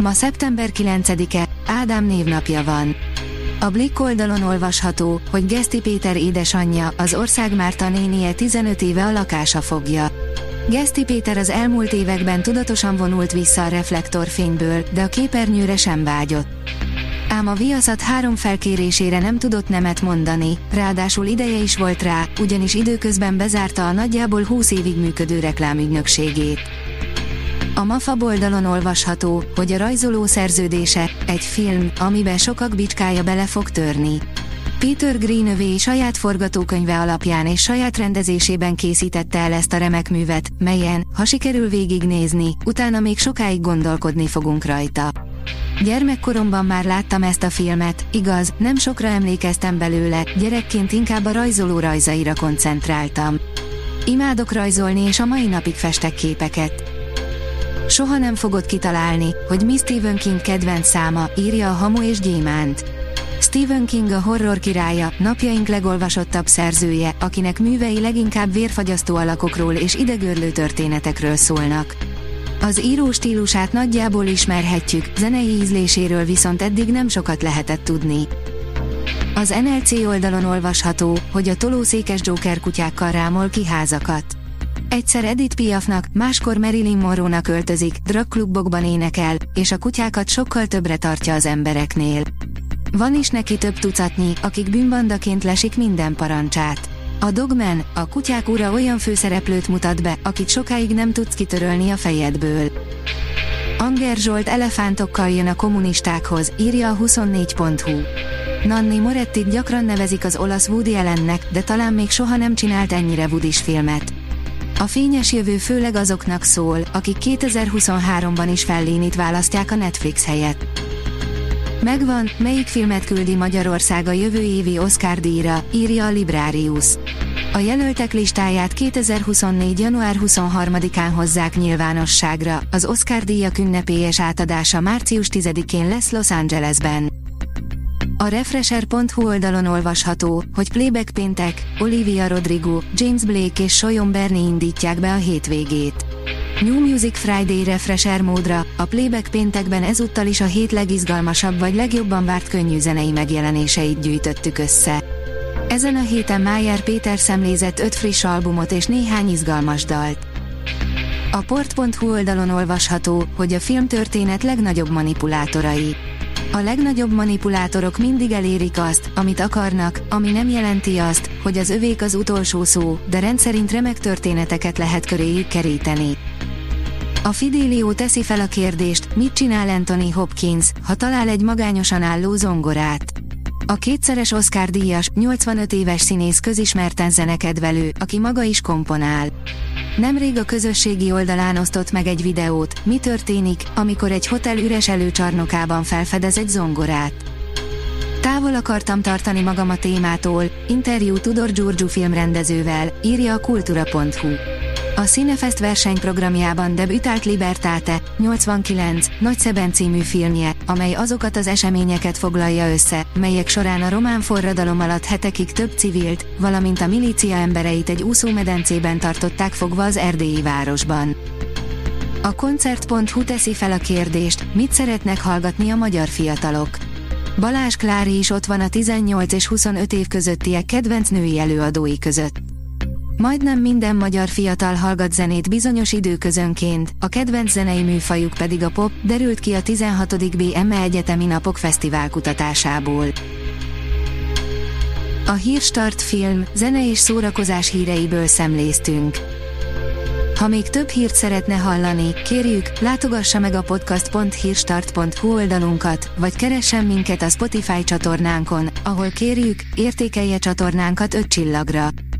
Ma szeptember 9-e, Ádám névnapja van. A Blick oldalon olvasható, hogy Geszti Péter édesanyja, az ország Márta nénie 15 éve a lakása fogja. Geszti Péter az elmúlt években tudatosan vonult vissza a reflektorfényből, de a képernyőre sem vágyott. Ám a viaszat három felkérésére nem tudott nemet mondani, ráadásul ideje is volt rá, ugyanis időközben bezárta a nagyjából 20 évig működő reklámügynökségét. A MAFA oldalon olvasható, hogy a rajzoló szerződése, egy film, amiben sokak bicskája bele fog törni. Peter Greenaway saját forgatókönyve alapján és saját rendezésében készítette el ezt a remek művet, melyen, ha sikerül végignézni, utána még sokáig gondolkodni fogunk rajta. Gyermekkoromban már láttam ezt a filmet, igaz, nem sokra emlékeztem belőle, gyerekként inkább a rajzoló rajzaira koncentráltam. Imádok rajzolni és a mai napig festek képeket. Soha nem fogod kitalálni, hogy mi Stephen King kedvenc száma, írja a Hamu és Gyémánt. Stephen King a horror királya, napjaink legolvasottabb szerzője, akinek művei leginkább vérfagyasztó alakokról és idegörlő történetekről szólnak. Az író stílusát nagyjából ismerhetjük, zenei ízléséről viszont eddig nem sokat lehetett tudni. Az NLC oldalon olvasható, hogy a tolószékes Joker kutyákkal rámol ki házakat. Egyszer Edith Piafnak, máskor Marilyn Monroe-nak öltözik, dragklubokban énekel, és a kutyákat sokkal többre tartja az embereknél. Van is neki több tucatnyi, akik bűnbandaként lesik minden parancsát. A Dogman, a kutyák ura olyan főszereplőt mutat be, akit sokáig nem tudsz kitörölni a fejedből. Anger Zsolt elefántokkal jön a kommunistákhoz, írja a 24.hu. Nanni Morettit gyakran nevezik az olasz Woody Allennek, de talán még soha nem csinált ennyire Woodys filmet. A fényes jövő főleg azoknak szól, akik 2023-ban is fellénit választják a Netflix helyett. Megvan, melyik filmet küldi Magyarország a jövő évi Oscar díjra, írja a Librarius. A jelöltek listáját 2024. január 23-án hozzák nyilvánosságra, az Oscar díjak ünnepélyes átadása március 10-én lesz Los Angelesben. A Refresher.hu oldalon olvasható, hogy Playback péntek, Olivia Rodrigo, James Blake és Soyon Bernie indítják be a hétvégét. New Music Friday Refresher módra, a Playback péntekben ezúttal is a hét legizgalmasabb vagy legjobban várt könnyű zenei megjelenéseit gyűjtöttük össze. Ezen a héten Májer Péter szemlézett öt friss albumot és néhány izgalmas dalt. A port.hu oldalon olvasható, hogy a filmtörténet legnagyobb manipulátorai. A legnagyobb manipulátorok mindig elérik azt, amit akarnak, ami nem jelenti azt, hogy az övék az utolsó szó, de rendszerint remek történeteket lehet köréjük keríteni. A Fidelio teszi fel a kérdést, mit csinál Anthony Hopkins, ha talál egy magányosan álló zongorát. A kétszeres Oscar díjas, 85 éves színész közismerten zenekedvelő, aki maga is komponál. Nemrég a közösségi oldalán osztott meg egy videót, mi történik, amikor egy hotel üres előcsarnokában felfedez egy zongorát. Távol akartam tartani magam a témától, interjú Tudor Giorgio filmrendezővel, írja a kultura.hu. A Cinefest versenyprogramjában debütált Libertate, 89, Nagyszeben című filmje, amely azokat az eseményeket foglalja össze, melyek során a román forradalom alatt hetekig több civilt, valamint a milícia embereit egy úszómedencében tartották fogva az erdélyi városban. A koncert.hu teszi fel a kérdést, mit szeretnek hallgatni a magyar fiatalok. Balázs Klári is ott van a 18 és 25 év közöttiek kedvenc női előadói között. Majdnem minden magyar fiatal hallgat zenét bizonyos időközönként, a kedvenc zenei műfajuk pedig a pop, derült ki a 16. BME Egyetemi Napok Fesztivál kutatásából. A Hírstart film, zene és szórakozás híreiből szemléztünk. Ha még több hírt szeretne hallani, kérjük, látogassa meg a podcast.hírstart.hu oldalunkat, vagy keressen minket a Spotify csatornánkon, ahol kérjük, értékelje csatornánkat 5 csillagra.